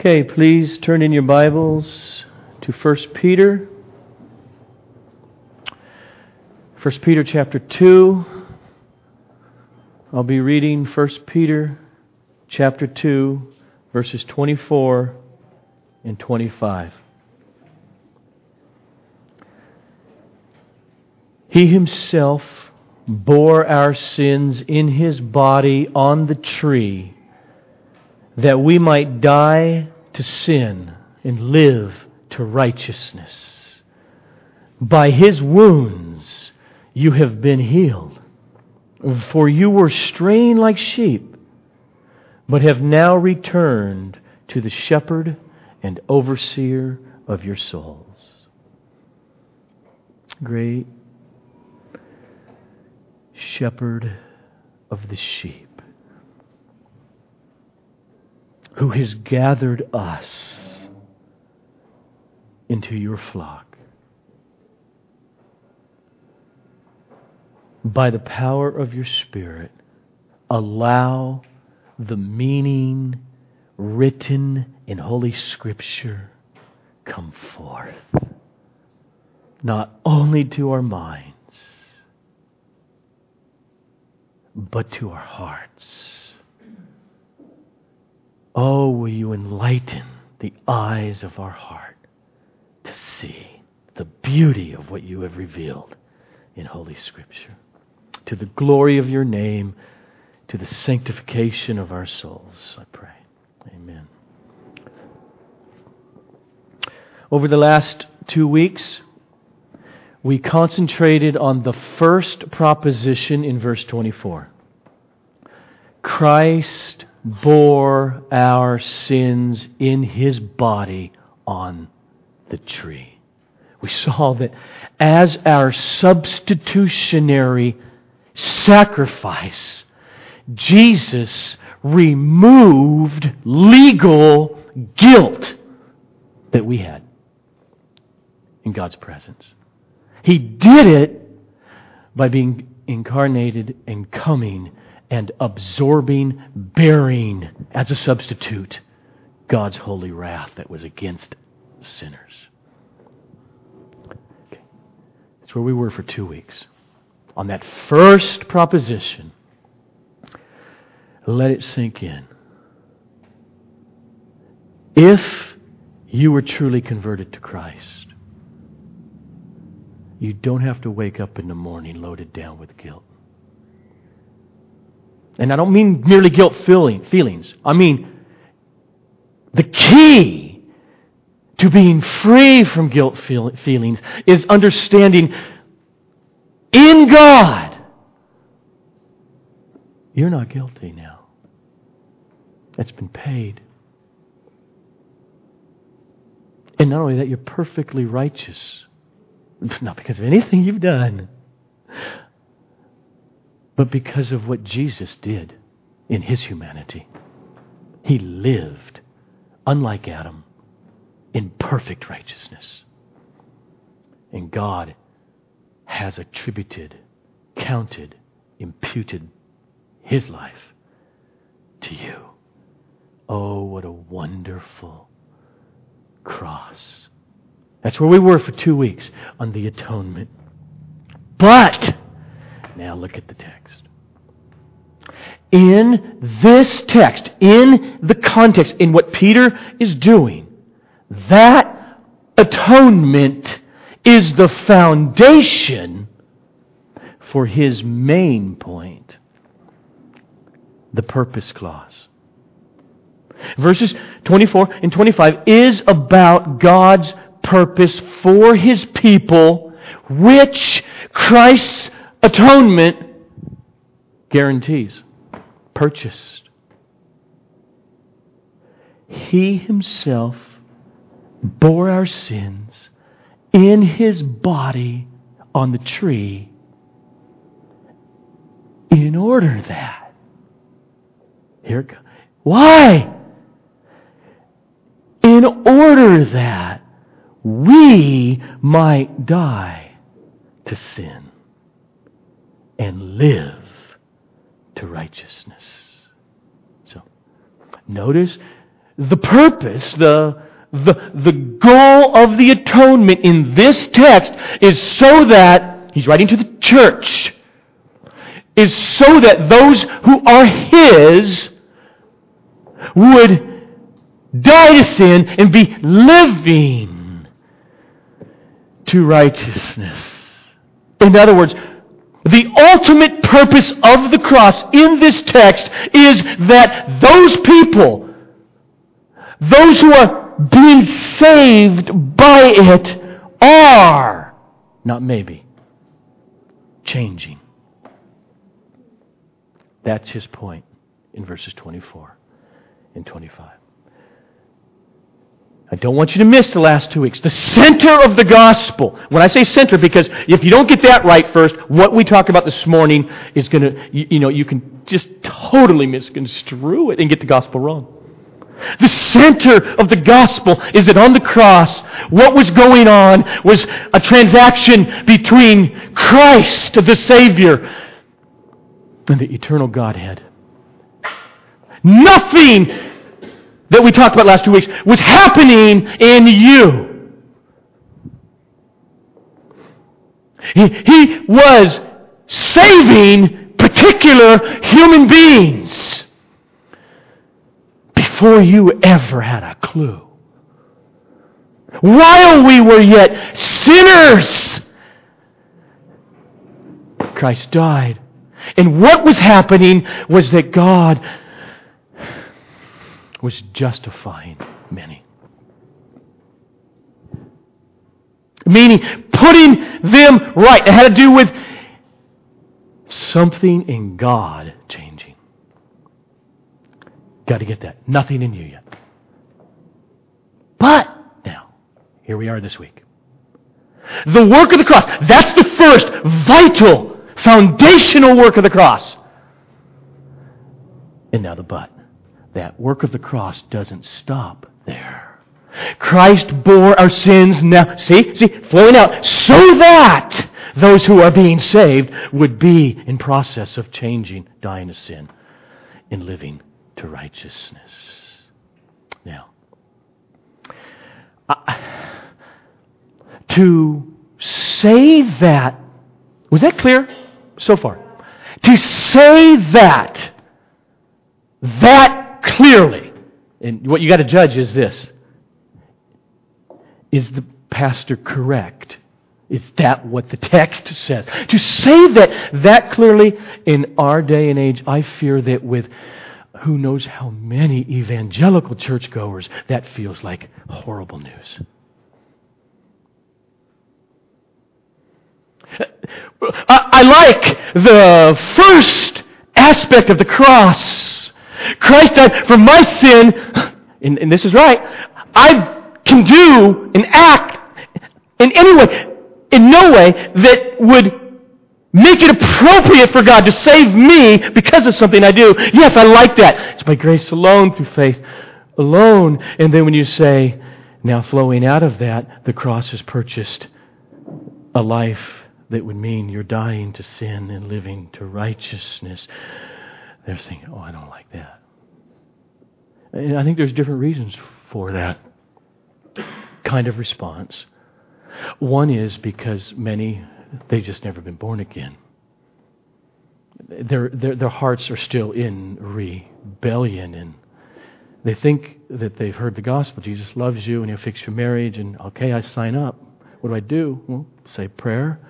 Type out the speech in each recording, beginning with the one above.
Okay, please turn in your Bibles to 1 Peter. 1 Peter chapter 2. I'll be reading 1 Peter chapter 2, verses 24 and 25. He himself bore our sins in his body on the tree that we might die to sin and live to righteousness. By his wounds you have been healed. For you were straying like sheep, but have now returned to the shepherd and overseer of your souls. Great shepherd of the sheep who has gathered us into your flock. By the power of your Spirit, allow the meaning written in Holy Scripture come forth, not only to our minds, but to our hearts. Oh, will you enlighten the eyes of our heart to see the beauty of what you have revealed in Holy Scripture. To the glory of your name, to the sanctification of our souls, I pray. Amen. Over the last two weeks, we concentrated on the first proposition in verse 24. Christ bore our sins in his body on the tree. We saw that as our substitutionary sacrifice, Jesus removed legal guilt that we had in God's presence. He did it by being incarnated and coming and absorbing, bearing as a substitute God's holy wrath that was against sinners. Okay. That's where we were for two weeks. On that first proposition, let it sink in. If you were truly converted to Christ, you don't have to wake up in the morning loaded down with guilt. And I don't mean merely guilt feeling, feelings. I mean the key to being free from guilt feel, feelings is understanding in God you're not guilty now. That's been paid. And not only that, you're perfectly righteous. Not because of anything you've done, but because of what Jesus did in his humanity. He lived, unlike Adam, in perfect righteousness. And God has attributed, counted, imputed his life to you. Oh, what a wonderful cross. That's where we were for two weeks on the atonement. But now look at the text. In this text, in the context, in what Peter is doing, that atonement is the foundation for his main point the purpose clause. Verses 24 and 25 is about God's purpose for his people, which Christ's atonement guarantees, purchased. He himself bore our sins in his body on the tree in order that. Here it comes. Why? In order that we might die to sin and live to righteousness. So, notice the purpose, the, the, the goal of the atonement in this text is so that, he's writing to the church, is so that those who are his would die to sin and be living to righteousness. In other words, the ultimate purpose of the cross in this text is that those people, those who are being saved by it, are, not maybe, changing. That's his point in verses 24 and 25. I don't want you to miss the last two weeks. The center of the gospel. When I say center, because if you don't get that right first, what we talk about this morning is going to, you, you know, you can just totally misconstrue it and get the gospel wrong. The center of the gospel is that on the cross, what was going on was a transaction between Christ, the Savior, and the eternal Godhead. Nothing that we talked about last two weeks was happening in you. He, he was saving particular human beings before you ever had a clue. While we were yet sinners, Christ died. And what was happening was that God was justifying many. Meaning, putting them right. It had to do with something in God changing. Got to get that. Nothing in you yet. But, now, here we are this week. The work of the cross. That's the first vital, foundational work of the cross. And now the but that work of the cross doesn't stop there. Christ bore our sins now, see, see, flowing out, so that those who are being saved would be in process of changing, dying to sin, and living to righteousness. Now, to say that, was that clear so far? To say that, that clearly. And what you got to judge is this Is the pastor correct? Is that what the text says? To say that that clearly in our day and age, I fear that with who knows how many evangelical churchgoers, that feels like horrible news. I, I like the first aspect of the cross Christ died for my sin, and, and this is right, I can do and act in any way, in no way that would make it appropriate for God to save me because of something I do. Yes, I like that. It's by grace alone, through faith alone. And then when you say, now flowing out of that, the cross has purchased a life that would mean you're dying to sin and living to righteousness. They're saying, oh, I don't like that. And I think there's different reasons for that kind of response. One is because many, they've just never been born again. Their, their, their hearts are still in rebellion and they think that they've heard the gospel. Jesus loves you and he'll fix your marriage and okay, I sign up. What do I do? Well, say prayer,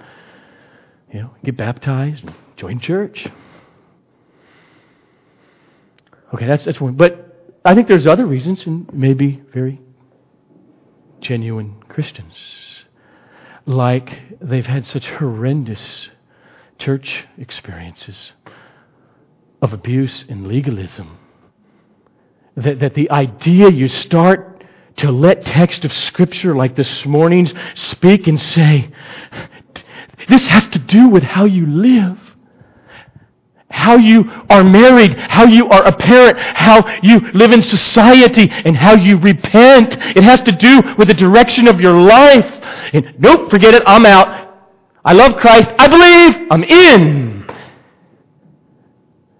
you know, get baptized, and join church. Okay, that's, that's one. But I think there's other reasons, and maybe very genuine Christians. Like they've had such horrendous church experiences of abuse and legalism. That, that the idea you start to let text of Scripture like this morning's speak and say, this has to do with how you live how you are married, how you are a parent, how you live in society, and how you repent. It has to do with the direction of your life. And nope, forget it, I'm out. I love Christ, I believe, I'm in.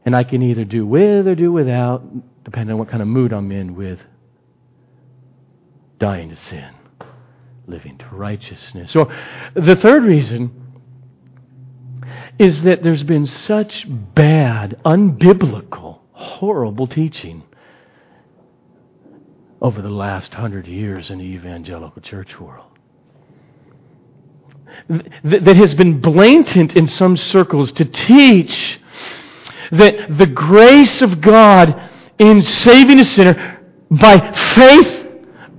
And I can either do with or do without, depending on what kind of mood I'm in with dying to sin, living to righteousness. Or the third reason is that there's been such bad, unbiblical, horrible teaching over the last hundred years in the evangelical church world. That has been blatant in some circles to teach that the grace of God in saving a sinner by faith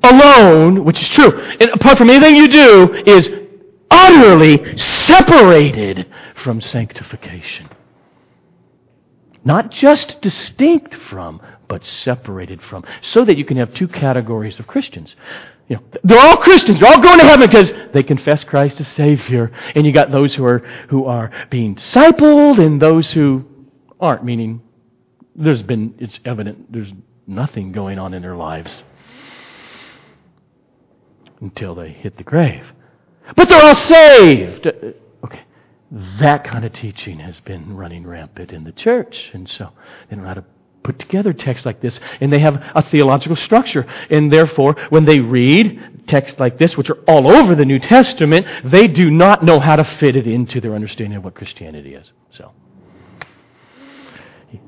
alone, which is true, and apart from anything you do, is utterly separated from sanctification. Not just distinct from, but separated from. So that you can have two categories of Christians. You know, they're all Christians. They're all going to heaven because they confess Christ as Savior. And you got those who are, who are being discipled and those who aren't, meaning there's been, it's evident there's nothing going on in their lives until they hit the grave. But they're all saved. That kind of teaching has been running rampant in the church. And so they don't know how to put together texts like this. And they have a theological structure. And therefore, when they read texts like this, which are all over the New Testament, they do not know how to fit it into their understanding of what Christianity is. So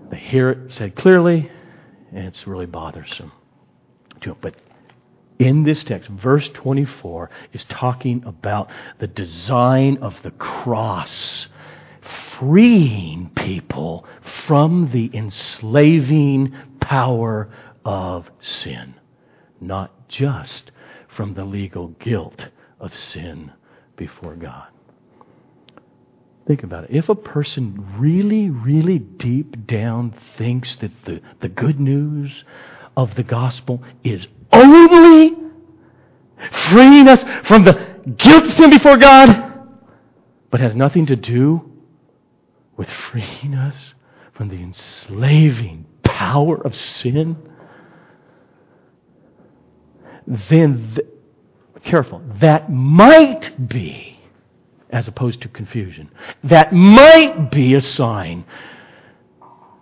they hear it said clearly, and it's really bothersome to them. But in this text, verse 24 is talking about the design of the cross, freeing people from the enslaving power of sin, not just from the legal guilt of sin before God. Think about it. If a person really, really deep down thinks that the, the good news of the gospel is only freeing us from the guilt of sin before God, but has nothing to do with freeing us from the enslaving power of sin, then, th- careful, that might be, as opposed to confusion, that might be a sign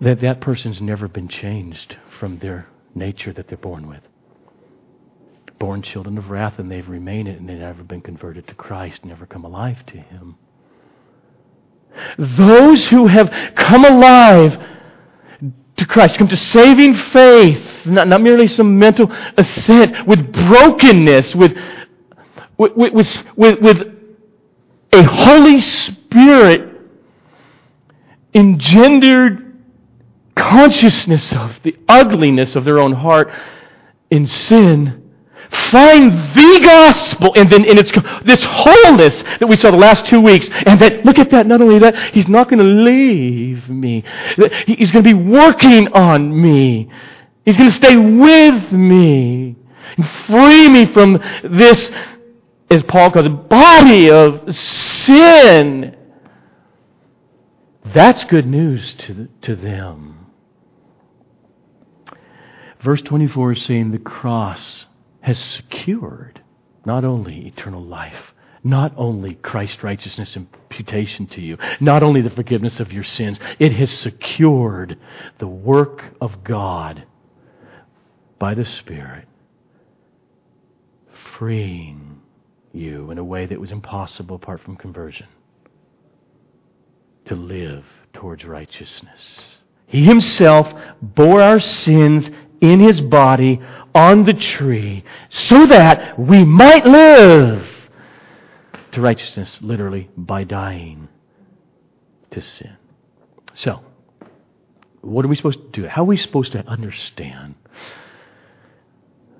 that that person's never been changed from their nature that they're born with. Born children of wrath, and they've remained it, and they've never been converted to Christ, never come alive to Him. Those who have come alive to Christ, come to saving faith, not, not merely some mental assent, with brokenness, with, with, with, with, with a Holy Spirit engendered consciousness of the ugliness of their own heart in sin, find the gospel and then in its this wholeness that we saw the last two weeks and that look at that not only that he's not going to leave me. He's going to be working on me. He's going to stay with me and free me from this as paul calls it body of sin. That's good news to, to them. Verse 24 is saying the cross has secured not only eternal life, not only Christ's righteousness imputation to you, not only the forgiveness of your sins, it has secured the work of God by the Spirit, freeing you in a way that was impossible apart from conversion to live towards righteousness. He himself bore our sins in his body on the tree so that we might live to righteousness, literally, by dying to sin. So, what are we supposed to do? How are we supposed to understand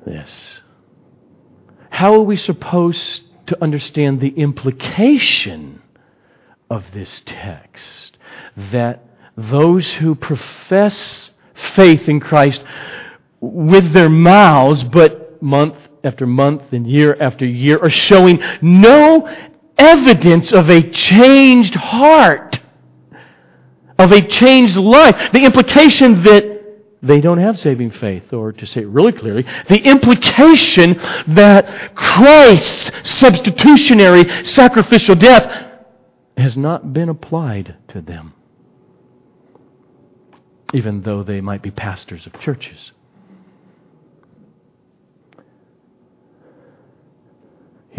this? How are we supposed to understand the implication of this text? That those who profess faith in Christ with their mouths, but month after month and year after year are showing no evidence of a changed heart, of a changed life. The implication that they don't have saving faith, or to say it really clearly, the implication that Christ's substitutionary sacrificial death has not been applied to them, even though they might be pastors of churches.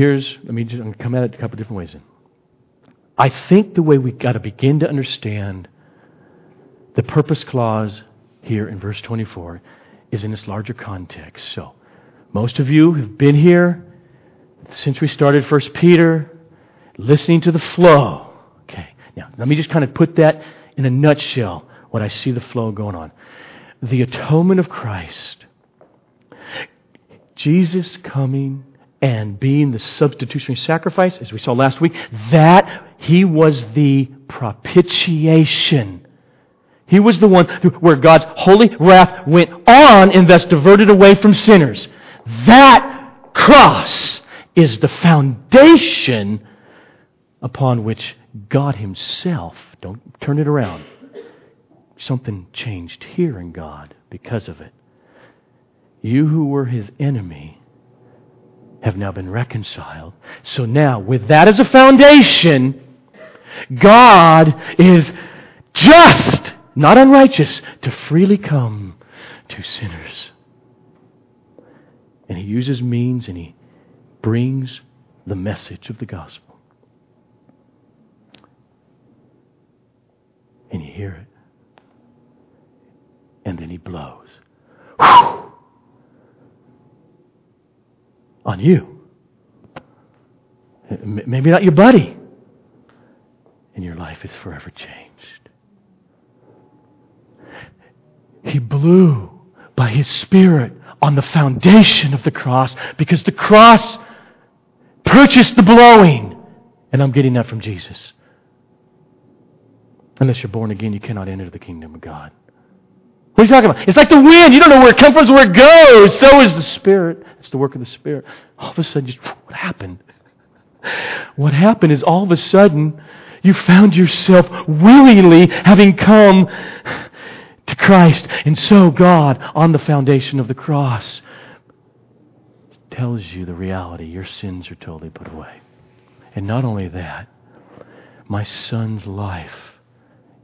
Here's, let me just come at it a couple different ways. I think the way we've got to begin to understand the purpose clause here in verse 24 is in its larger context. So, most of you have been here since we started First Peter, listening to the flow. Okay, now let me just kind of put that in a nutshell. What I see the flow going on, the atonement of Christ, Jesus coming and being the substitutionary sacrifice, as we saw last week, that he was the propitiation. He was the one where God's holy wrath went on and thus diverted away from sinners. That cross is the foundation upon which God Himself, don't turn it around, something changed here in God because of it. You who were His enemy have now been reconciled. So now, with that as a foundation, God is just, not unrighteous, to freely come to sinners. And He uses means and He brings the message of the gospel. And you hear it. And then He blows. Whew! On you. Maybe not your buddy. And your life is forever changed. He blew by His Spirit on the foundation of the cross because the cross purchased the blowing. And I'm getting that from Jesus. Unless you're born again, you cannot enter the kingdom of God. What are you talking about? It's like the wind. You don't know where it comes from, where it goes. So is the Spirit. It's the work of the Spirit. All of a sudden, just what happened? What happened is all of a sudden, you found yourself willingly having come to Christ. And so God, on the foundation of the cross, tells you the reality. Your sins are totally put away. And not only that, my son's life,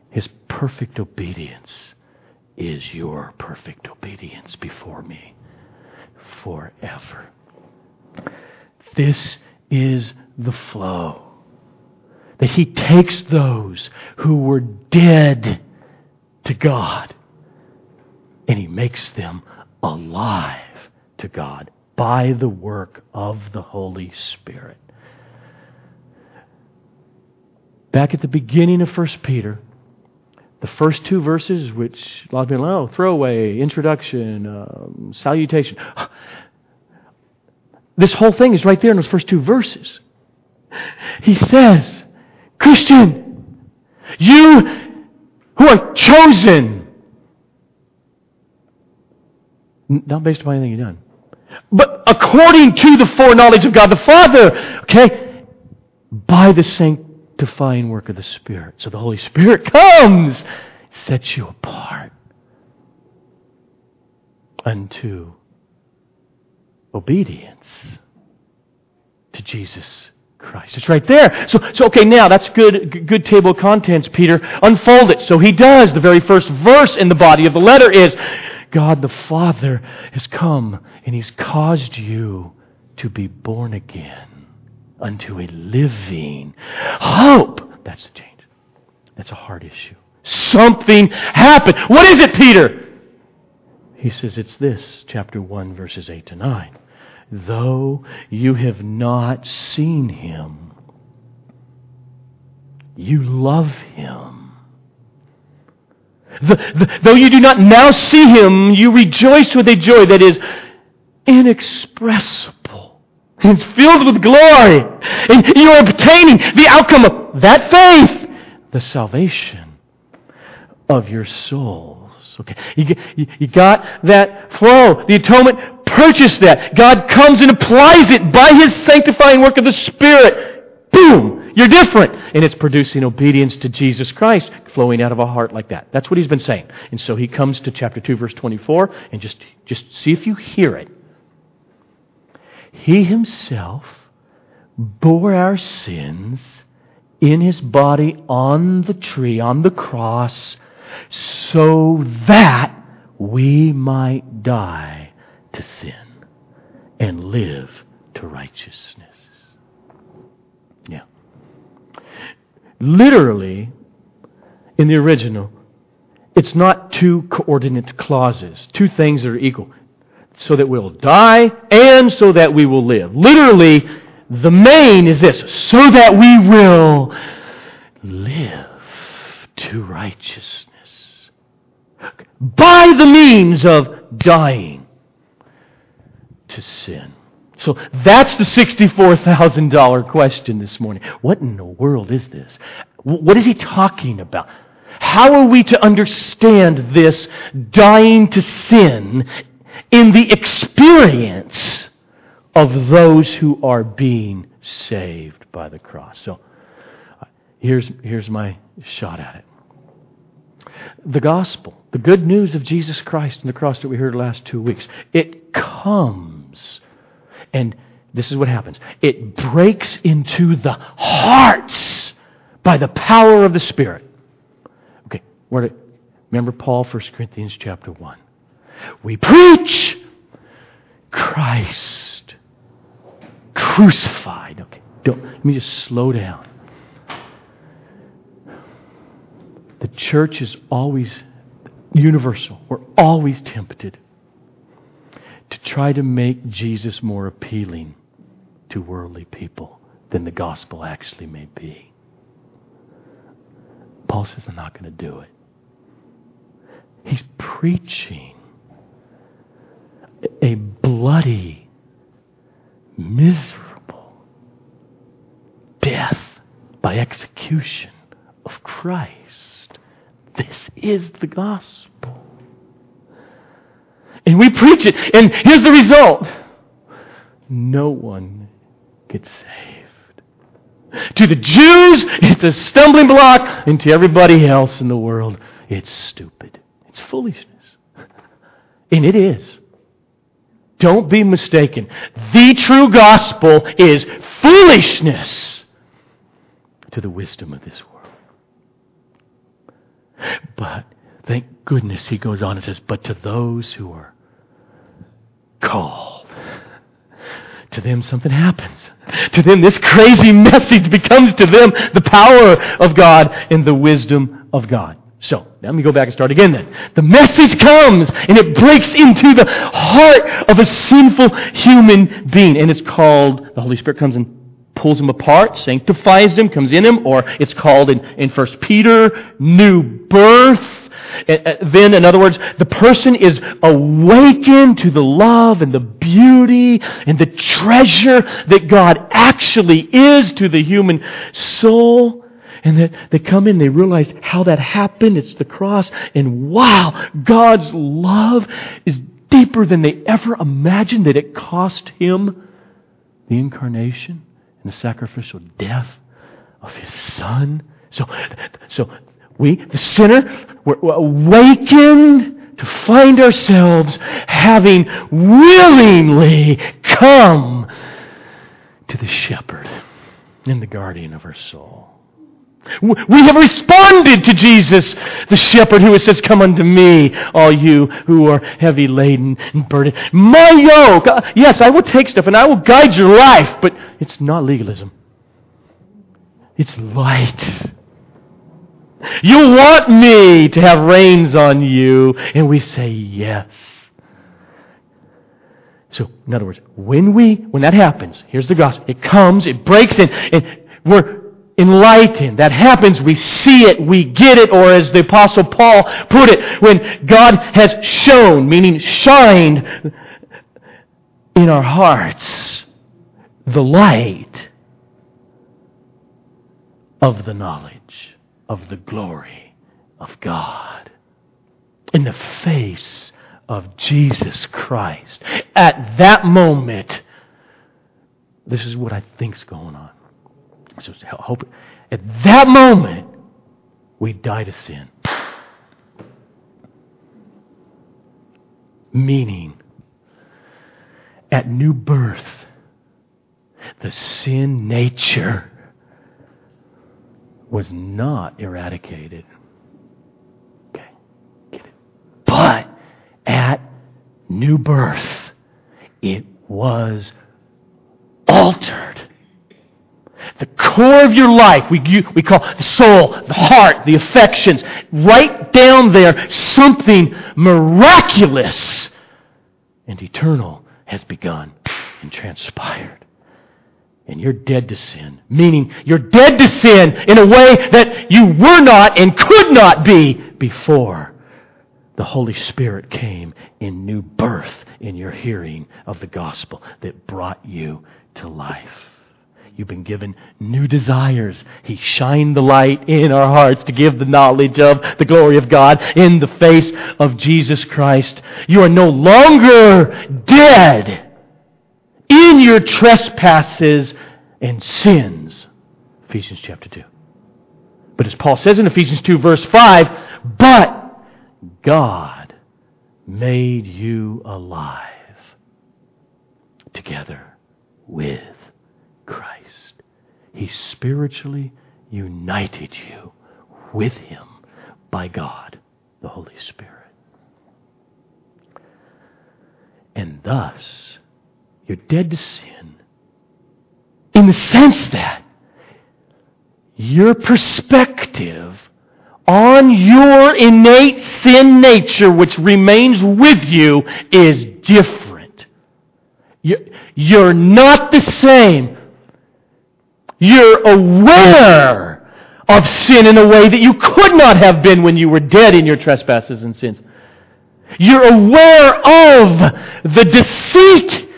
his perfect obedience, is your perfect obedience before me forever. This is the flow. That He takes those who were dead to God and He makes them alive to God by the work of the Holy Spirit. Back at the beginning of 1 Peter, the first two verses, which a lot of people, oh, throwaway, introduction, um, salutation. This whole thing is right there in those first two verses. He says, Christian, you who are chosen, not based upon anything you've done, but according to the foreknowledge of God the Father, okay, by the sanctification sanctifying work of the Spirit. So the Holy Spirit comes, sets you apart unto obedience to Jesus Christ. It's right there. So, so okay, now that's good, good table of contents, Peter. Unfold it. So he does. The very first verse in the body of the letter is God the Father has come and he's caused you to be born again unto a living hope. That's the change. That's a hard issue. Something happened. What is it, Peter? He says it's this, chapter 1, verses 8 to 9. Though you have not seen him, you love him. The, the, though you do not now see him, you rejoice with a joy that is inexpressible it's filled with glory. And you are obtaining the outcome of that faith, the salvation of your souls. Okay, you, you, you got that flow. The atonement purchased that. God comes and applies it by His sanctifying work of the Spirit. Boom! You're different. And it's producing obedience to Jesus Christ flowing out of a heart like that. That's what he's been saying. And so he comes to chapter 2, verse 24, and just, just see if you hear it. He himself bore our sins in his body on the tree, on the cross, so that we might die to sin and live to righteousness. Yeah. Literally, in the original, it's not two coordinate clauses, two things that are equal. So that we'll die and so that we will live. Literally, the main is this so that we will live to righteousness by the means of dying to sin. So that's the $64,000 question this morning. What in the world is this? What is he talking about? How are we to understand this dying to sin in the experience of those who are being saved by the cross? So here's, here's my shot at it. The gospel, the good news of Jesus Christ and the cross that we heard last two weeks, it comes and this is what happens it breaks into the hearts by the power of the Spirit. Okay, where to, remember Paul, 1 Corinthians chapter 1. We preach Christ crucified. Okay, don't, let me just slow down. The church is always universal. We're always tempted to try to make Jesus more appealing to worldly people than the gospel actually may be. Paul says, I'm not going to do it. He's preaching a bloody, miserable death by execution of Christ. This is the gospel. And we preach it. And here's the result no one gets saved. To the Jews, it's a stumbling block, and to everybody else in the world, it's stupid. It's foolishness. And it is. Don't be mistaken. The true gospel is foolishness to the wisdom of this world. But thank goodness he goes on and says, but to those who are called. To them, something happens. To them, this crazy message becomes to them the power of God and the wisdom of God. So, let me go back and start again then. The message comes and it breaks into the heart of a sinful human being. And it's called, the Holy Spirit comes and pulls him apart, sanctifies him, comes in him, or it's called in, in 1 Peter, new birth then, in other words, the person is awakened to the love and the beauty and the treasure that God actually is to the human soul. And that they come in, they realize how that happened. It's the cross. And wow, God's love is deeper than they ever imagined that it cost him the incarnation and the sacrificial death of his son. So, so we, the sinner, were awakened to find ourselves having willingly come to the shepherd and the guardian of our soul. We have responded to Jesus, the shepherd who says, Come unto me, all you who are heavy laden and burdened. My yoke, uh, yes, I will take stuff and I will guide your life, but it's not legalism. It's light. You want me to have reins on you. And we say, yes. So, in other words, when we, when that happens, here's the gospel. It comes, it breaks in, and we're enlightened. That happens, we see it, we get it, or as the apostle Paul put it, when God has shone, meaning shined in our hearts, the light of the knowledge of the glory of God. In the face of Jesus Christ. At that moment, this is what I think's going on. So hope at that moment we die to sin. Meaning, at new birth, the sin nature was not eradicated. Okay, get it. But at new birth, it was altered. The core of your life, we, you, we call the soul, the heart, the affections, right down there, something miraculous and eternal has begun and transpired. And you're dead to sin. Meaning, you're dead to sin in a way that you were not and could not be before the Holy Spirit came in new birth in your hearing of the gospel that brought you to life. You've been given new desires. He shined the light in our hearts to give the knowledge of the glory of God in the face of Jesus Christ. You are no longer dead in your trespasses and sins. Ephesians chapter 2. But as Paul says in Ephesians 2, verse 5, but God made you alive together with Christ. He spiritually united you with Him by God, the Holy Spirit. And thus, you're dead to sin in the sense that your perspective on your innate sin nature, which remains with you, is different. You're not the same. You're aware of sin in a way that you could not have been when you were dead in your trespasses and sins. You're aware of the deceit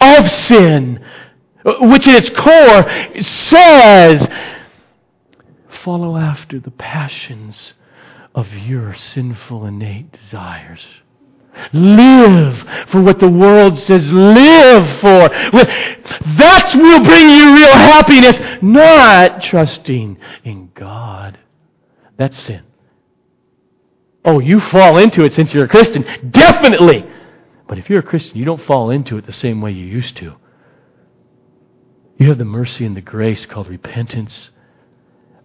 of sin, which in its core says, follow after the passions of your sinful innate desires. Live for what the world says live for. That will bring you real happiness, not trusting in God. That's sin. Oh, you fall into it since you're a Christian. Definitely. But if you're a Christian, you don't fall into it the same way you used to. You have the mercy and the grace called repentance,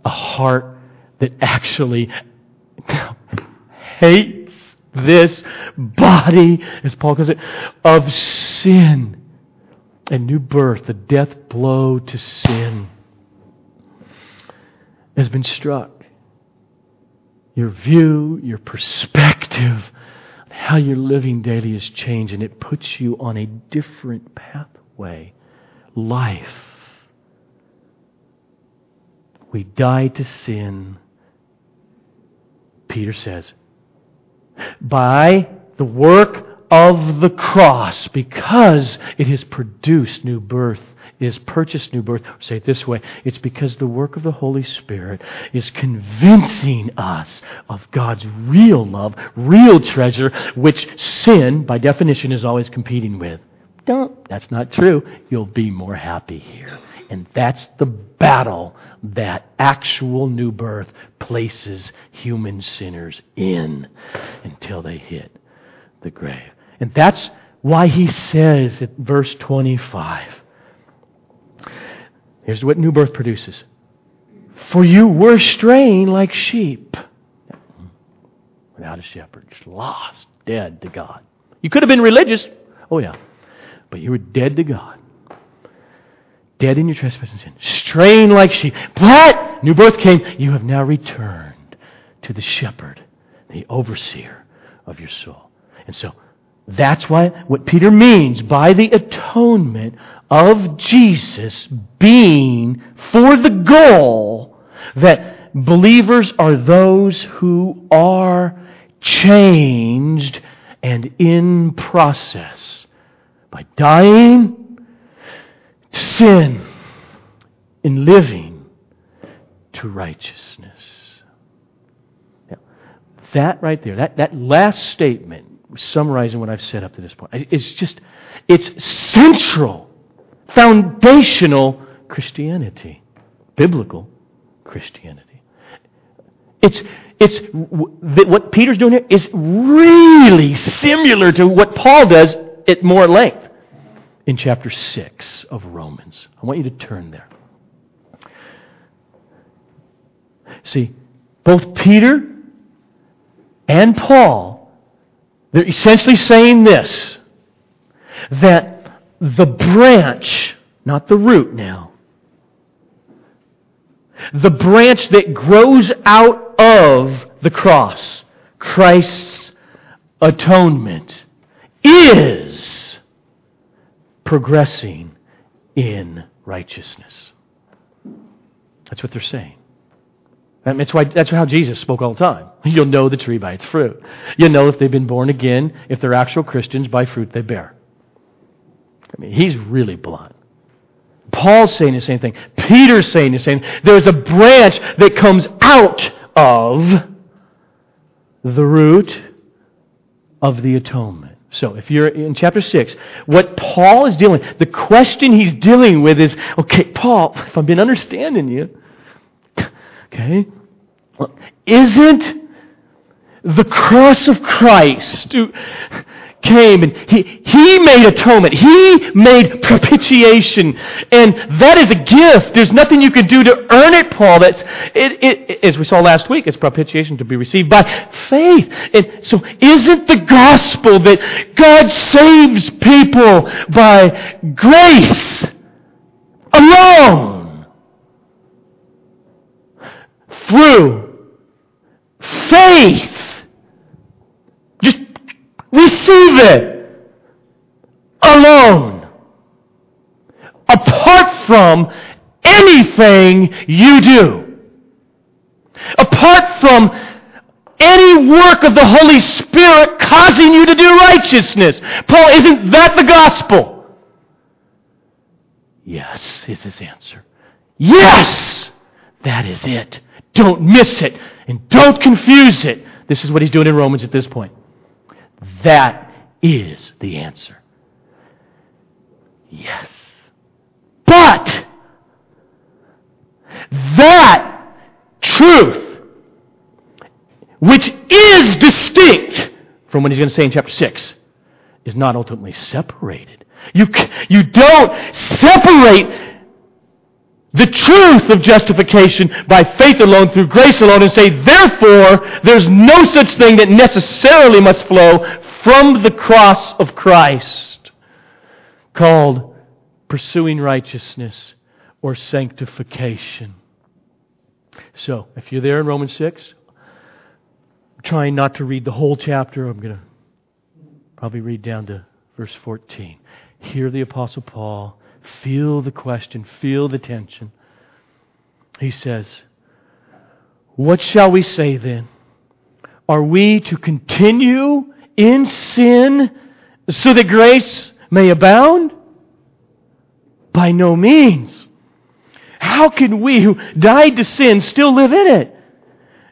a heart that actually hates this body, as Paul calls it, of sin. A new birth, the death blow to sin, has been struck. Your view, your perspective, how you're living daily has changed, and it puts you on a different pathway. Life. We die to sin. Peter says, by the work of the cross because it has produced new birth, it has purchased new birth. Say it this way it's because the work of the Holy Spirit is convincing us of God's real love, real treasure, which sin, by definition, is always competing with. Don't. That's not true. You'll be more happy here. And that's the battle that actual new birth places human sinners in until they hit the grave. And that's why he says at verse 25 here's what new birth produces For you were straying like sheep without a shepherd, lost, dead to God. You could have been religious. Oh, yeah. But you were dead to God dead in your trespasses and sin, straying like sheep. But new birth came. You have now returned to the shepherd, the overseer of your soul. And so that's why what Peter means by the atonement of Jesus being for the goal that believers are those who are changed and in process by dying sin in living to righteousness. Now, that right there, that, that last statement, summarizing what I've said up to this point, it's just, it's central, foundational Christianity, biblical Christianity. It's, it's, what Peter's doing here is really similar to what Paul does at more length in chapter 6 of Romans. I want you to turn there. See, both Peter and Paul, they're essentially saying this that the branch, not the root now, the branch that grows out of the cross, Christ's atonement, is progressing in righteousness. That's what they're saying. That's, why, that's how Jesus spoke all the time. You'll know the tree by its fruit. You'll know if they've been born again, if they're actual Christians, by fruit they bear. I mean, he's really blunt. Paul's saying the same thing. Peter's saying the same. Thing. There's a branch that comes out of the root of the atonement. So, if you're in chapter 6, what Paul is dealing the question he's dealing with is okay, Paul, if I've been understanding you, okay, isn't the cross of Christ came and he, he made atonement. He made propitiation. And that is a gift. There's nothing you can do to earn it, Paul. That's, it, it, as we saw last week, it's propitiation to be received by faith. And so isn't the gospel that God saves people by grace alone? Through faith Receive it alone. Apart from anything you do. Apart from any work of the Holy Spirit causing you to do righteousness. Paul, isn't that the gospel? Yes, is his answer. Yes! That is it. Don't miss it and don't confuse it. This is what he's doing in Romans at this point. That is the answer. Yes. But that truth, which is distinct from what he's going to say in chapter 6, is not ultimately separated. You, you don't separate the truth of justification by faith alone through grace alone and say, therefore, there's no such thing that necessarily must flow from the cross of Christ called pursuing righteousness or sanctification. So, if you're there in Romans 6, I'm trying not to read the whole chapter. I'm going to probably read down to verse 14. Hear the Apostle Paul Feel the question, feel the tension. He says, What shall we say then? Are we to continue in sin so that grace may abound? By no means. How can we who died to sin still live in it?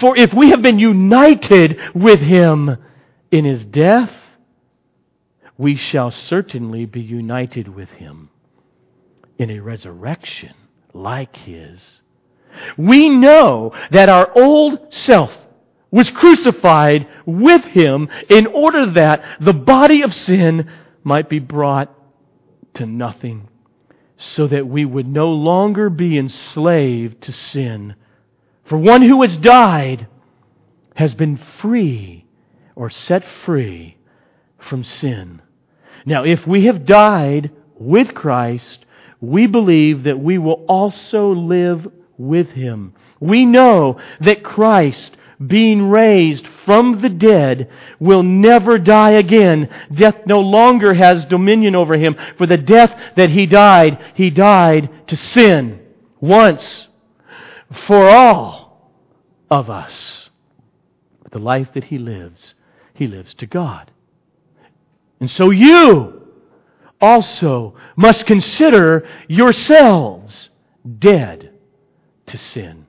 For if we have been united with him in his death, we shall certainly be united with him in a resurrection like his. We know that our old self was crucified with him in order that the body of sin might be brought to nothing, so that we would no longer be enslaved to sin. For one who has died has been free or set free from sin. Now, if we have died with Christ, we believe that we will also live with him. We know that Christ, being raised from the dead, will never die again. Death no longer has dominion over him. For the death that he died, he died to sin once for all of us. But the life that he lives, he lives to God. And so you also must consider yourselves dead to sin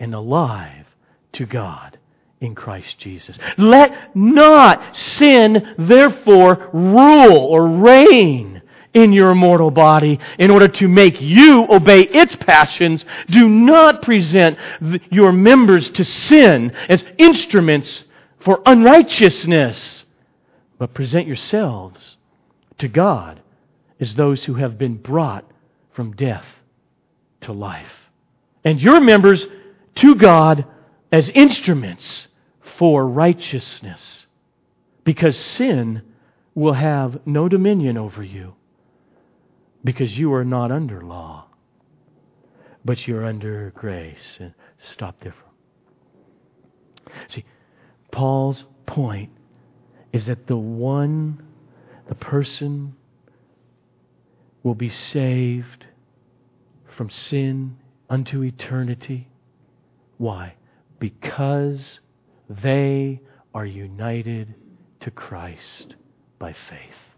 and alive to God in Christ Jesus. Let not sin, therefore, rule or reign in your mortal body in order to make you obey its passions. Do not present your members to sin as instruments for unrighteousness, but present yourselves to God as those who have been brought from death to life. And your members to God as instruments for righteousness. Because sin will have no dominion over you. Because you are not under law, but you're under grace. And stop there. See, Paul's point is that the one, the person, will be saved from sin unto eternity. Why? Because they are united to Christ by faith.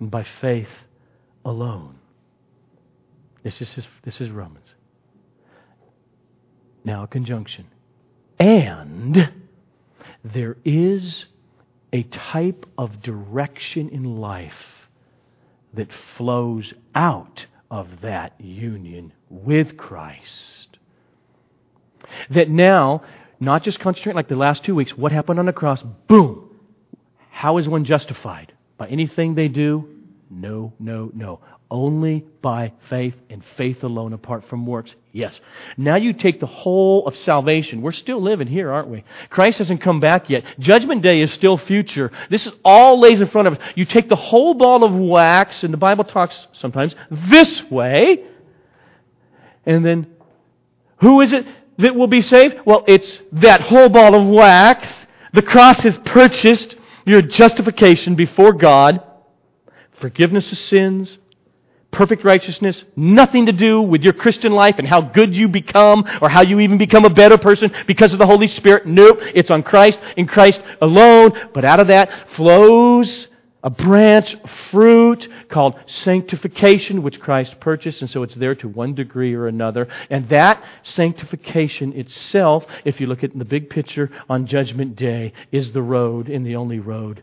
And by faith alone. This is, this is Romans. Now, a conjunction. And there is a type of direction in life that flows out of that union with Christ. That now, not just concentrate like the last two weeks, what happened on the cross, boom. How is one justified? By anything they do? No, no, no. Only by faith and faith alone apart from works. Yes. Now you take the whole of salvation. We're still living here, aren't we? Christ hasn't come back yet. Judgment day is still future. This is all lays in front of us. You take the whole ball of wax, and the Bible talks sometimes this way, and then who is it that will be saved? Well, it's that whole ball of wax. The cross has purchased your justification before God, forgiveness of sins, perfect righteousness, nothing to do with your Christian life and how good you become or how you even become a better person because of the Holy Spirit. Nope, it's on Christ, in Christ alone. But out of that flows a branch, fruit called sanctification, which Christ purchased, and so it's there to one degree or another. And that sanctification itself, if you look at the big picture on Judgment Day, is the road and the only road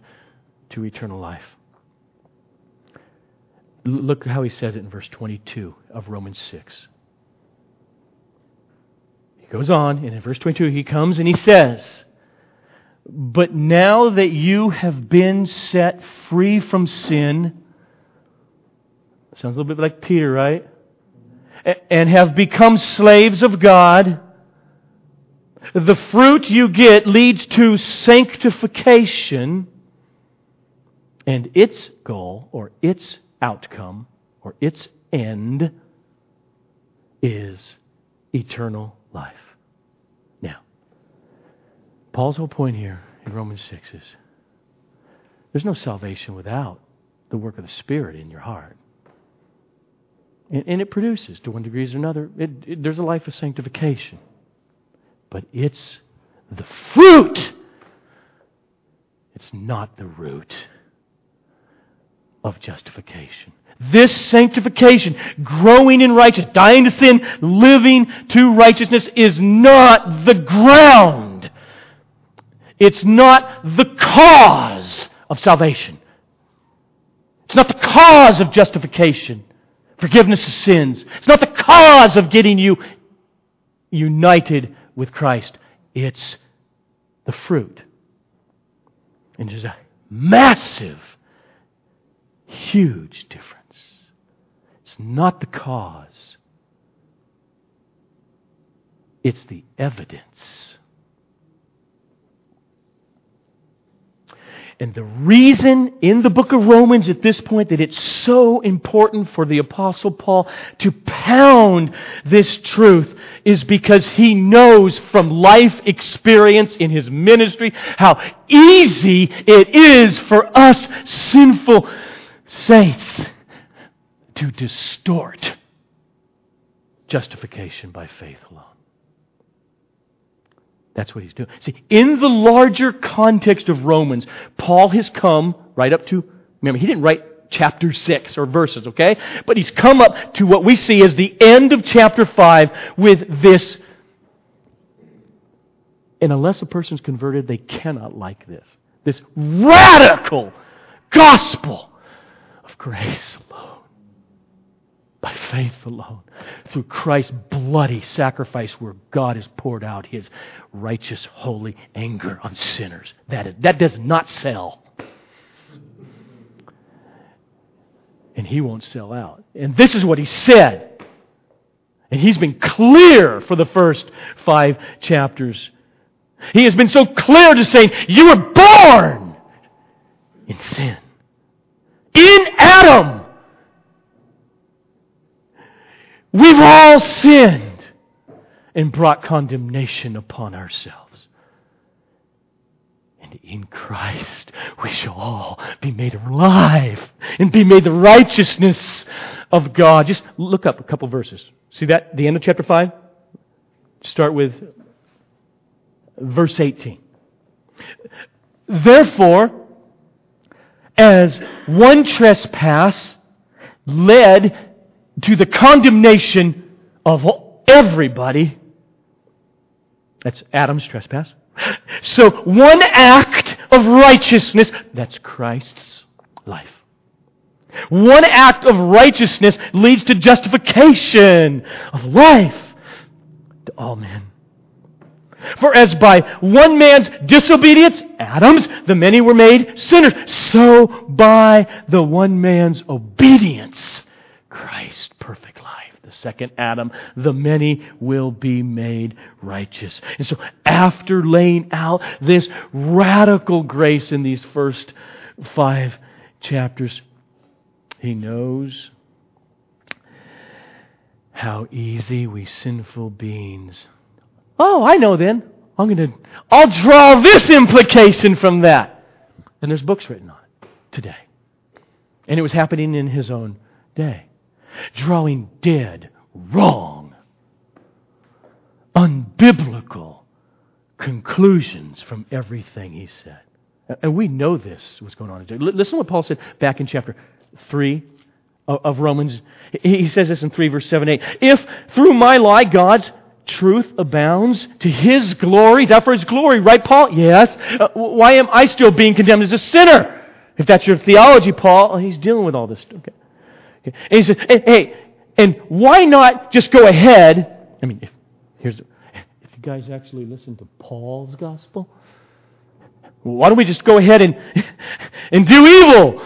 to eternal life. Look how he says it in verse 22 of Romans 6. He goes on, and in verse 22, he comes and he says, but now that you have been set free from sin, sounds a little bit like Peter, right? And have become slaves of God, the fruit you get leads to sanctification, and its goal, or its outcome, or its end, is eternal life. Now, Paul's whole point here in Romans 6 is there's no salvation without the work of the Spirit in your heart. And, and it produces, to one degree or another, it, it, there's a life of sanctification. But it's the fruit, it's not the root of justification. This sanctification, growing in righteousness, dying to sin, living to righteousness, is not the ground it's not the cause of salvation. It's not the cause of justification, forgiveness of sins. It's not the cause of getting you united with Christ. It's the fruit. And there's a massive, huge difference. It's not the cause, it's the evidence. And the reason in the book of Romans at this point that it's so important for the Apostle Paul to pound this truth is because he knows from life experience in his ministry how easy it is for us sinful saints to distort justification by faith alone. That's what he's doing. See, in the larger context of Romans, Paul has come right up to, remember, he didn't write chapter 6 or verses, okay? But he's come up to what we see as the end of chapter 5 with this. And unless a person's converted, they cannot like this. This radical gospel grace alone, by faith alone, through Christ's bloody sacrifice where God has poured out his righteous, holy anger on sinners. That, is, that does not sell. And he won't sell out. And this is what he said. And he's been clear for the first five chapters. He has been so clear to say, You were born in sin. In Adam. We've all sinned and brought condemnation upon ourselves. And in Christ, we shall all be made alive and be made the righteousness of God. Just look up a couple verses. See that? The end of chapter 5? Start with verse 18. Therefore, as one trespass led to the condemnation of everybody, that's Adam's trespass. So one act of righteousness, that's Christ's life. One act of righteousness leads to justification of life to all men. For as by one man's disobedience, Adam's, the many were made sinners, so by the one man's obedience, Christ, perfect life. The second Adam, the many will be made righteous. And so, after laying out this radical grace in these first five chapters, he knows how easy we sinful beings Oh, I know then. I'm going to, I'll draw this implication from that. And there's books written on it today. And it was happening in his own day. Drawing dead, wrong, unbiblical conclusions from everything he said. And we know this was going on. Today. Listen to what Paul said back in chapter 3 of Romans. He says this in 3 verse 7 8. If through my lie God's truth abounds to his glory. That for his glory, right, Paul? Yes. Uh, why am I still being condemned as a sinner? If that's your theology, Paul, oh, he's dealing with all this. Okay. okay. And he says, hey, hey, and why not just go ahead? I mean, if, here's, if you guys actually listen to Paul's gospel, why don't we just go ahead and, and do evil?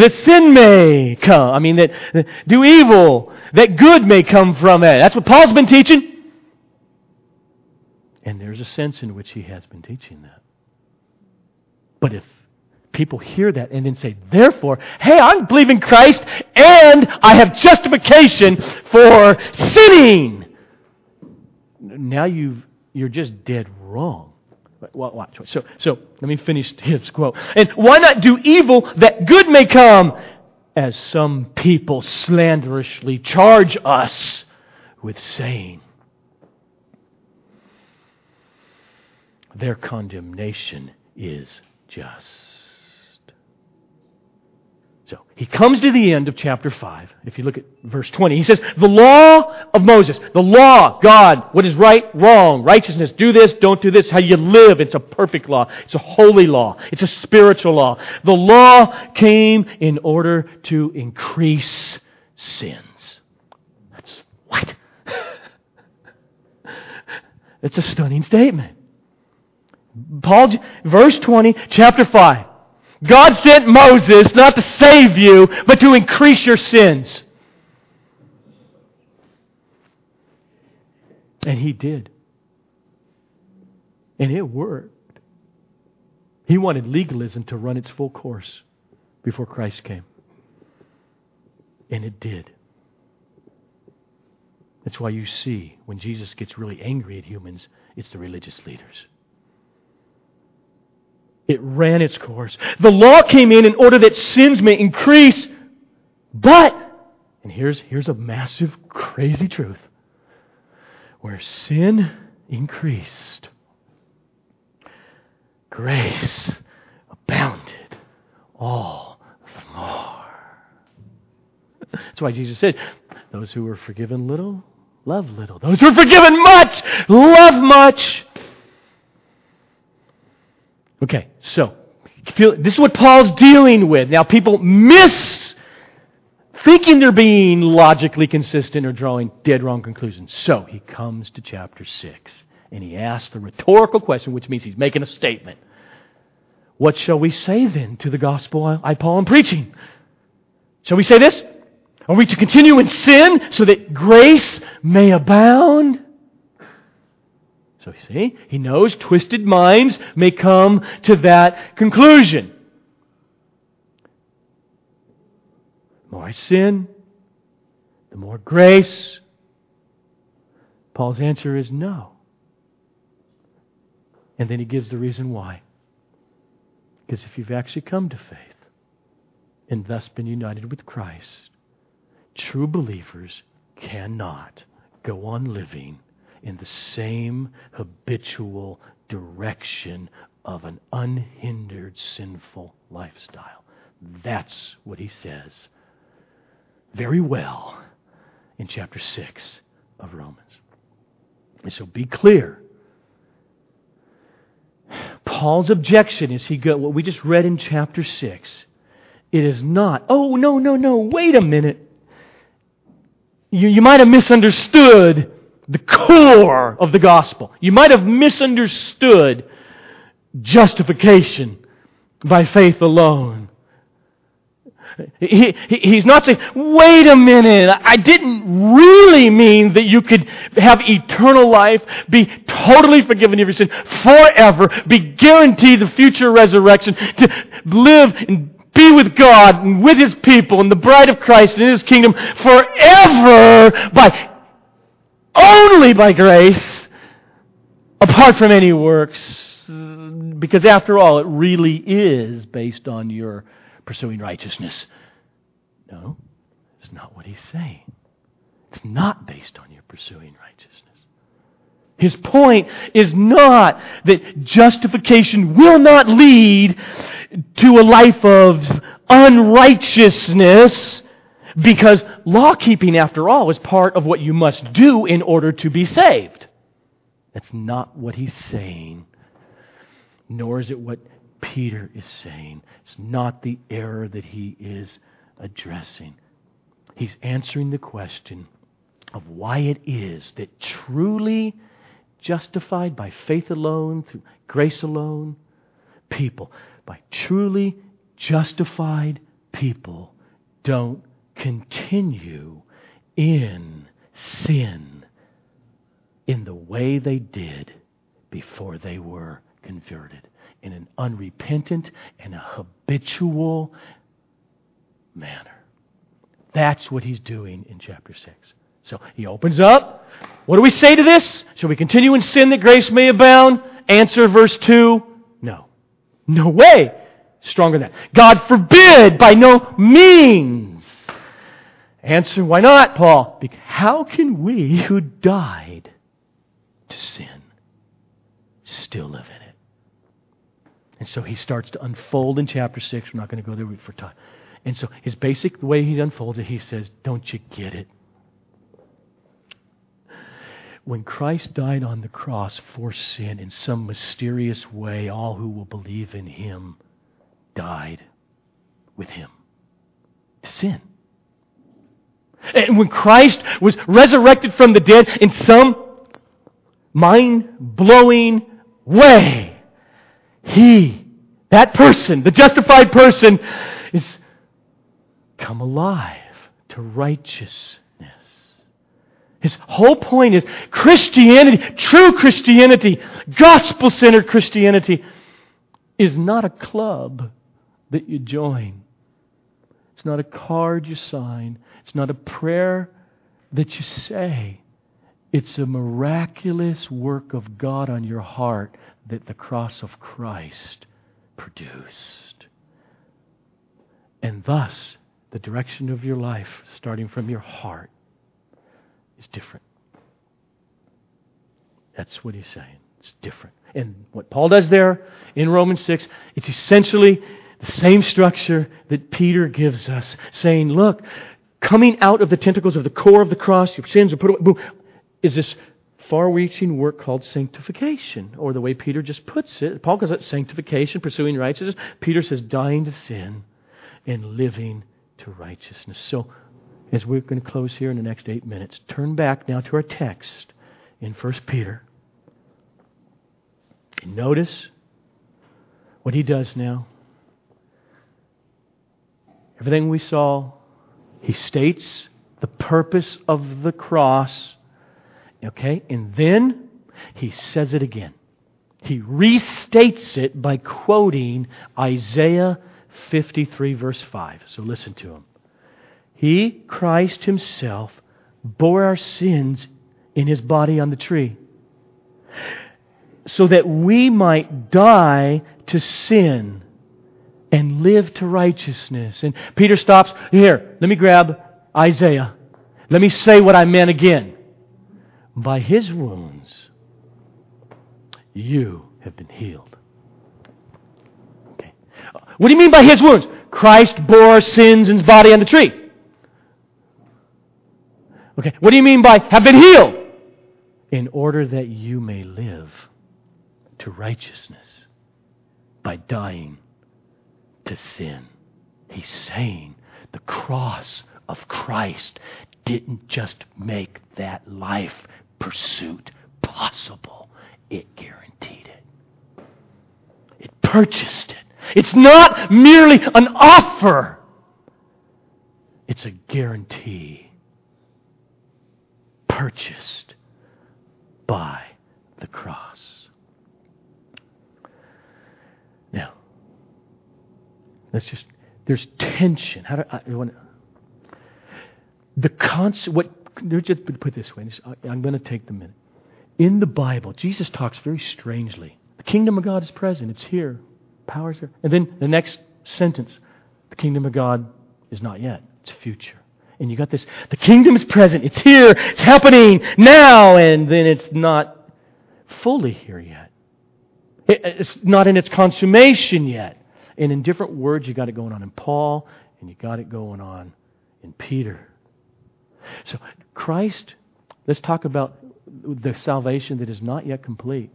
That sin may come. I mean, that, that do evil that good may come from it. That's what Paul's been teaching. And there's a sense in which he has been teaching that. But if people hear that and then say, therefore, hey, I'm believing Christ and I have justification for sinning, now you've, you're just dead wrong. Well, watch. So, so let me finish his quote. And why not do evil that good may come? as some people slanderously charge us with saying. Their condemnation is just. So he comes to the end of chapter 5. If you look at verse 20, he says, The law of Moses, the law, God, what is right, wrong, righteousness, do this, don't do this, how you live. It's a perfect law. It's a holy law. It's a spiritual law. The law came in order to increase sins. That's what? it's a stunning statement. Paul, verse 20, chapter 5. God sent Moses not to save you, but to increase your sins. And he did. And it worked. He wanted legalism to run its full course before Christ came. And it did. That's why you see when Jesus gets really angry at humans, it's the religious leaders. It ran its course. The law came in in order that sins may increase. But, and here's, here's a massive, crazy truth where sin increased, grace abounded all the more. That's why Jesus said, Those who were forgiven little, love little. Those who are forgiven much, love much. Okay, so this is what Paul's dealing with. Now, people miss thinking they're being logically consistent or drawing dead wrong conclusions. So he comes to chapter 6 and he asks the rhetorical question, which means he's making a statement. What shall we say then to the gospel I, Paul, am preaching? Shall we say this? Are we to continue in sin so that grace may abound? So you see, he knows twisted minds may come to that conclusion. The more I sin, the more grace. Paul's answer is no. And then he gives the reason why. Because if you've actually come to faith and thus been united with Christ, true believers cannot go on living in the same habitual direction of an unhindered sinful lifestyle. That's what he says very well in chapter 6 of Romans. And so be clear. Paul's objection is he go what we just read in chapter 6. It is not, oh, no, no, no, wait a minute. You, you might have misunderstood the core of the gospel. You might have misunderstood justification by faith alone. He, he, he's not saying, wait a minute, I didn't really mean that you could have eternal life, be totally forgiven of your sin forever, be guaranteed the future resurrection, to live and be with God and with His people and the bride of Christ in His kingdom forever by only by grace, apart from any works, because after all, it really is based on your pursuing righteousness. No, it's not what he's saying. It's not based on your pursuing righteousness. His point is not that justification will not lead to a life of unrighteousness because law keeping, after all, is part of what you must do in order to be saved. That's not what he's saying, nor is it what Peter is saying. It's not the error that he is addressing. He's answering the question of why it is that truly justified by faith alone, through grace alone, people, by truly justified people, don't continue in sin in the way they did before they were converted in an unrepentant and a habitual manner. That's what he's doing in chapter 6. So he opens up. What do we say to this? Shall we continue in sin that grace may abound? Answer verse 2 No. No way. Stronger than that. God forbid, by no means. Answer, why not, Paul? How can we who died to sin still live in it? And so he starts to unfold in chapter 6. We're not going to go there for time. And so his basic way he unfolds it, he says, Don't you get it? When Christ died on the cross for sin in some mysterious way, all who will believe in him died with him to sin. And when Christ was resurrected from the dead in some mind blowing way, he, that person, the justified person, is come alive to righteousness. His whole point is Christianity, true Christianity, gospel centered Christianity, is not a club that you join. It's not a card you sign. It's not a prayer that you say. It's a miraculous work of God on your heart that the cross of Christ produced. And thus, the direction of your life, starting from your heart, is different. That's what he's saying. It's different. And what Paul does there in Romans 6, it's essentially the same structure that Peter gives us, saying, look, coming out of the tentacles of the core of the cross, your sins are put away, boom, is this far reaching work called sanctification, or the way Peter just puts it. Paul calls it sanctification, pursuing righteousness. Peter says dying to sin and living to righteousness. So, as we're going to close here in the next eight minutes, turn back now to our text in 1 Peter. Notice what he does now. Everything we saw, he states the purpose of the cross. Okay? And then he says it again. He restates it by quoting Isaiah 53, verse 5. So listen to him. He, Christ Himself, bore our sins in His body on the tree so that we might die to sin and live to righteousness. And Peter stops. Here, let me grab Isaiah. Let me say what I meant again. By his wounds, you have been healed. Okay. What do you mean by his wounds? Christ bore sins in his body on the tree. Okay. What do you mean by have been healed? In order that you may live to righteousness by dying to sin. He's saying the cross of Christ didn't just make that life pursuit possible, it guaranteed it. It purchased it. It's not merely an offer, it's a guarantee purchased by the cross. Let's just, there's tension. How do I, I want the concept, what, just put this way, I'm going to take the minute. In the Bible, Jesus talks very strangely. The kingdom of God is present, it's here, power's here. And then the next sentence, the kingdom of God is not yet, it's future. And you got this, the kingdom is present, it's here, it's happening now, and then it's not fully here yet. It's not in its consummation yet. And in different words, you got it going on in Paul, and you got it going on in Peter. So, Christ, let's talk about the salvation that is not yet complete.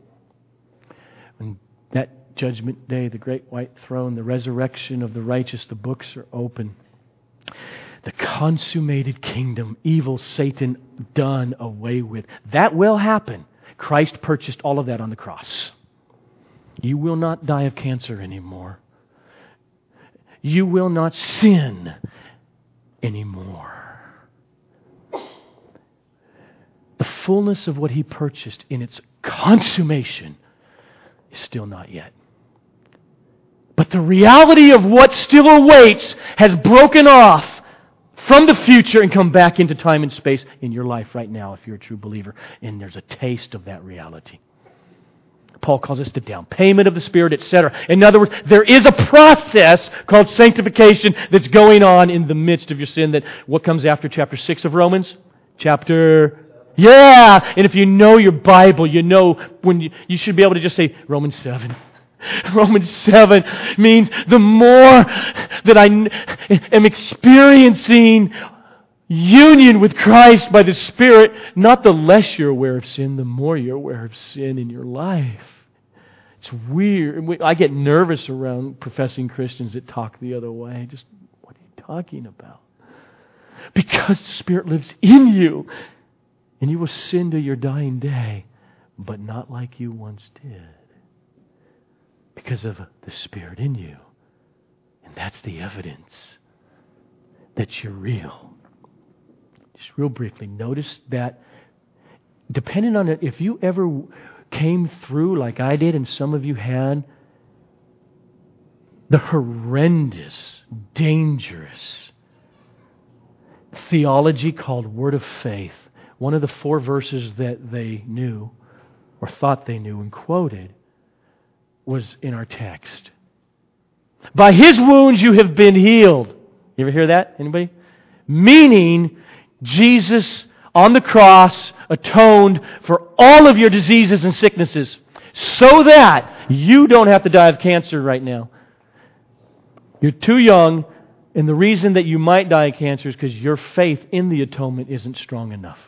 When that judgment day, the great white throne, the resurrection of the righteous, the books are open. The consummated kingdom, evil Satan done away with. That will happen. Christ purchased all of that on the cross. You will not die of cancer anymore you will not sin anymore. The fullness of what he purchased in its consummation is still not yet. But the reality of what still awaits has broken off from the future and come back into time and space in your life right now if you're a true believer. And there's a taste of that reality. Paul calls this the down payment of the Spirit, etc. In other words, there is a process called sanctification that's going on in the midst of your sin. That what comes after chapter 6 of Romans? Chapter yeah, and if you know your Bible, you know when you, you should be able to just say Romans 7. Romans 7 means the more that I am experiencing union with Christ by the Spirit, not the less you're aware of sin, the more you're aware of sin in your life. It's weird. I get nervous around professing Christians that talk the other way. Just, what are you talking about? Because the Spirit lives in you, and you will sin to your dying day, but not like you once did. Because of the Spirit in you. And that's the evidence that you're real. Just real briefly, notice that depending on it, if you ever came through like I did, and some of you had, the horrendous, dangerous theology called Word of Faith, one of the four verses that they knew or thought they knew and quoted was in our text. By his wounds you have been healed. You ever hear that? Anybody? Meaning, Jesus on the cross atoned for all of your diseases and sicknesses so that you don't have to die of cancer right now. You're too young, and the reason that you might die of cancer is because your faith in the atonement isn't strong enough.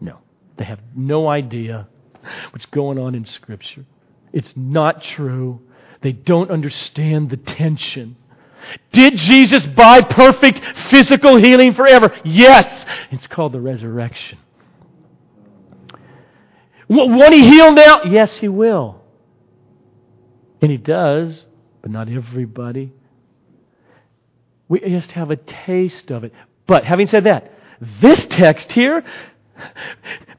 No. They have no idea what's going on in Scripture. It's not true. They don't understand the tension. Did Jesus buy perfect physical healing forever? Yes. It's called the resurrection. Won't he heal now? Yes, he will. And he does, but not everybody. We just have a taste of it. But having said that, this text here,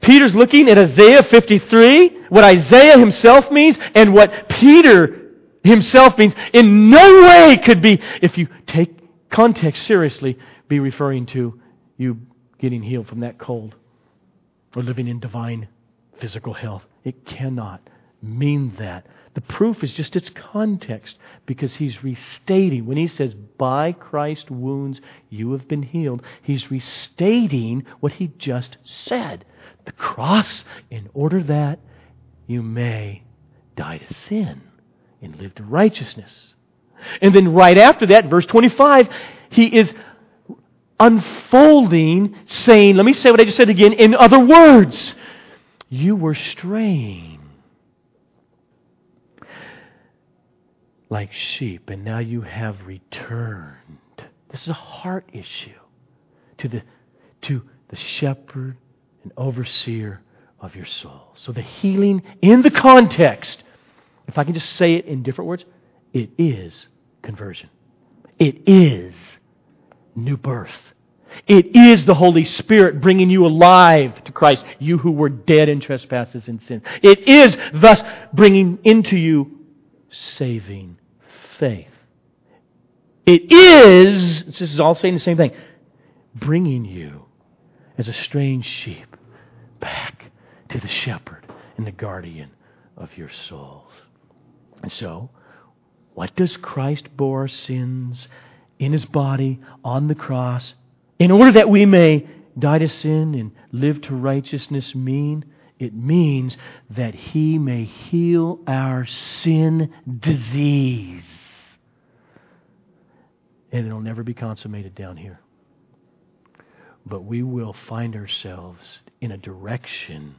Peter's looking at Isaiah 53, what Isaiah himself means, and what Peter himself means, in no way could be, if you take context seriously, be referring to you getting healed from that cold or living in divine physical health. It cannot mean that. The proof is just its context because he's restating, when he says, By Christ's wounds you have been healed, he's restating what he just said. The cross, in order that you may die to sin and live to righteousness. And then right after that, verse 25, he is unfolding, saying, Let me say what I just said again, in other words, you were straying like sheep, and now you have returned. This is a heart issue to the, to the shepherd and overseer of your soul. So the healing in the context, if I can just say it in different words, it is conversion. It is new birth. It is the Holy Spirit bringing you alive to Christ, you who were dead in trespasses and sin. It is thus bringing into you saving faith. It is, this is all saying the same thing, bringing you as a strange sheep back to the shepherd and the guardian of your souls. And so, what does Christ bore our sins in his body on the cross in order that we may die to sin and live to righteousness mean? It means that He may heal our sin disease. And it'll never be consummated down here. But we will find ourselves in a direction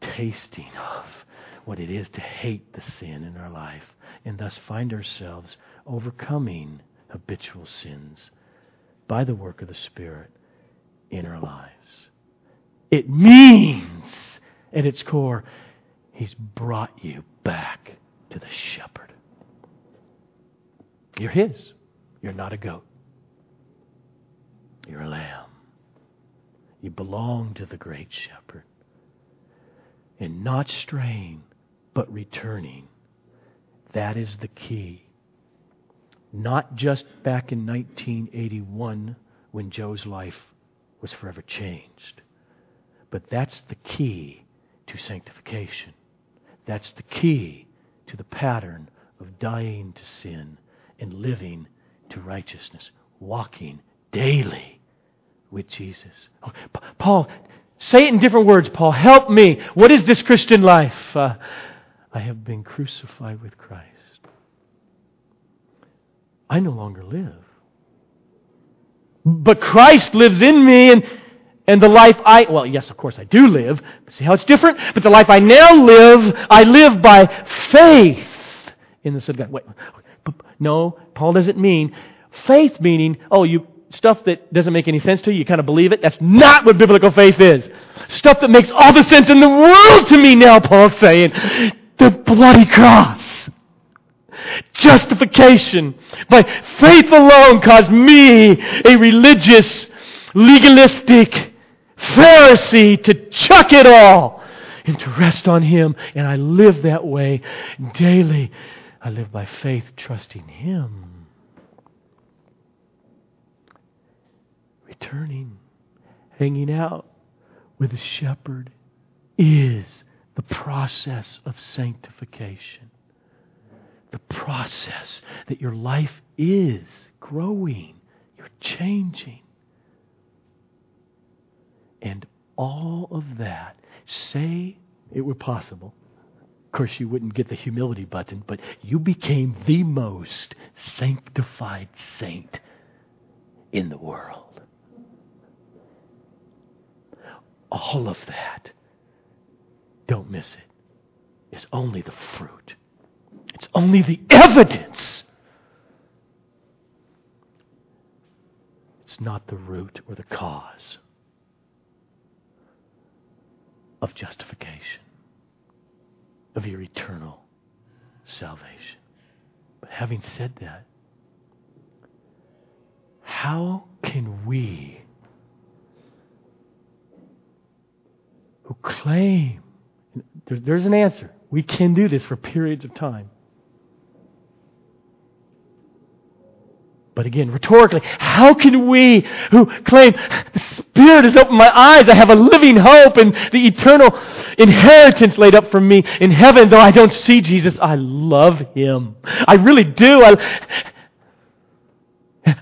tasting of what it is to hate the sin in our life and thus find ourselves overcoming habitual sins by the work of the Spirit in our lives. It means at its core, He's brought you back to the shepherd. You're His. You're not a goat. You're a lamb. You belong to the great shepherd. And not straying, but returning. That is the key. Not just back in 1981 when Joe's life was forever changed, but that's the key to sanctification. That's the key to the pattern of dying to sin and living to righteousness, walking daily with Jesus. Oh, Paul, say it in different words, Paul. Help me. What is this Christian life? Uh, I have been crucified with Christ. I no longer live. But Christ lives in me, and and the life I, well, yes, of course I do live. See how it's different? But the life I now live, I live by faith in the Son of God. Wait, no, Paul doesn't mean faith meaning, oh, you, stuff that doesn't make any sense to you, you kind of believe it. That's not what biblical faith is. Stuff that makes all the sense in the world to me now, Paul's saying. The bloody cross. Justification by faith alone caused me, a religious, legalistic, Pharisee to chuck it all and to rest on Him. And I live that way daily. I live by faith, trusting Him. Returning, hanging out with the shepherd is the process of sanctification. The process that your life is growing, you're changing. And all of that, say it were possible. Of course, you wouldn't get the humility button, but you became the most sanctified saint in the world. All of that don't miss it. it, is only the fruit. It's only the evidence. It's not the root or the cause of justification, of your eternal salvation. But having said that, how can we who claim, there's an answer. We can do this for periods of time. But again, rhetorically, how can we who claim the Spirit has opened my eyes, I have a living hope and the eternal inheritance laid up for me in heaven, though I don't see Jesus, I love Him. I really do. I,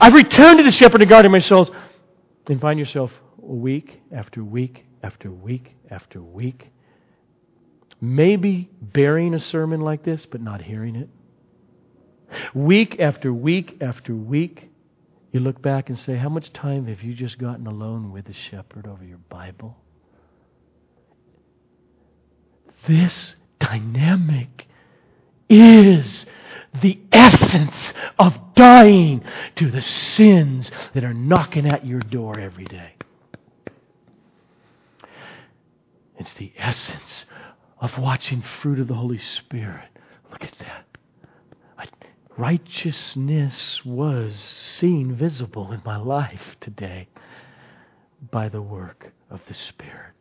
I've returned to the shepherd and guarding my souls. And find yourself week after week after week after week, maybe bearing a sermon like this, but not hearing it. Week after week after week, you look back and say, How much time have you just gotten alone with the shepherd over your Bible? This dynamic is the essence of dying to the sins that are knocking at your door every day. It's the essence of watching fruit of the Holy Spirit. Look at that righteousness was seen visible in my life today by the work of the Spirit.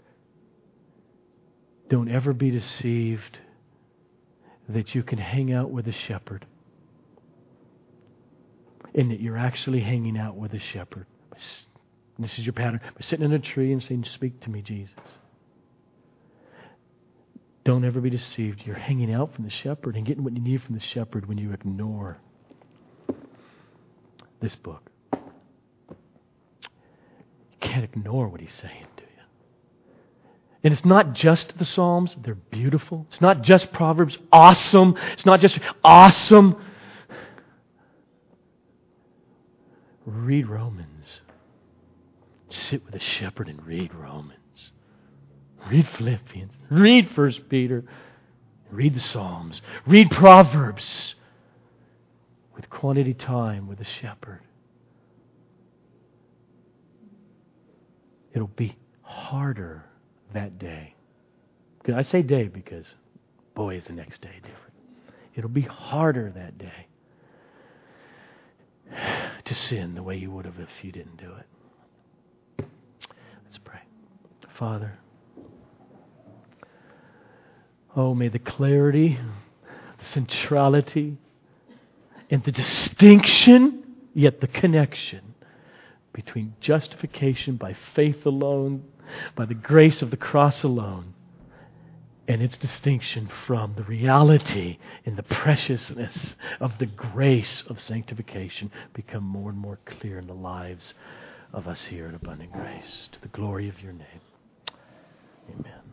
Don't ever be deceived that you can hang out with a shepherd and that you're actually hanging out with a shepherd. This is your pattern. By sitting in a tree and saying, Speak to me, Jesus. Don't ever be deceived. You're hanging out from the shepherd and getting what you need from the shepherd when you ignore this book. You can't ignore what he's saying do you. And it's not just the Psalms, they're beautiful. It's not just Proverbs, awesome. It's not just awesome. Read Romans. Sit with a shepherd and read Romans. Read Philippians. Read First Peter. Read the Psalms. Read Proverbs with quantity time with the shepherd. It'll be harder that day. I say day because, boy, is the next day different. It'll be harder that day to sin the way you would have if you didn't do it. Let's pray. Father, Oh, may the clarity, the centrality, and the distinction, yet the connection between justification by faith alone, by the grace of the cross alone, and its distinction from the reality and the preciousness of the grace of sanctification become more and more clear in the lives of us here at Abundant Grace. To the glory of your name. Amen.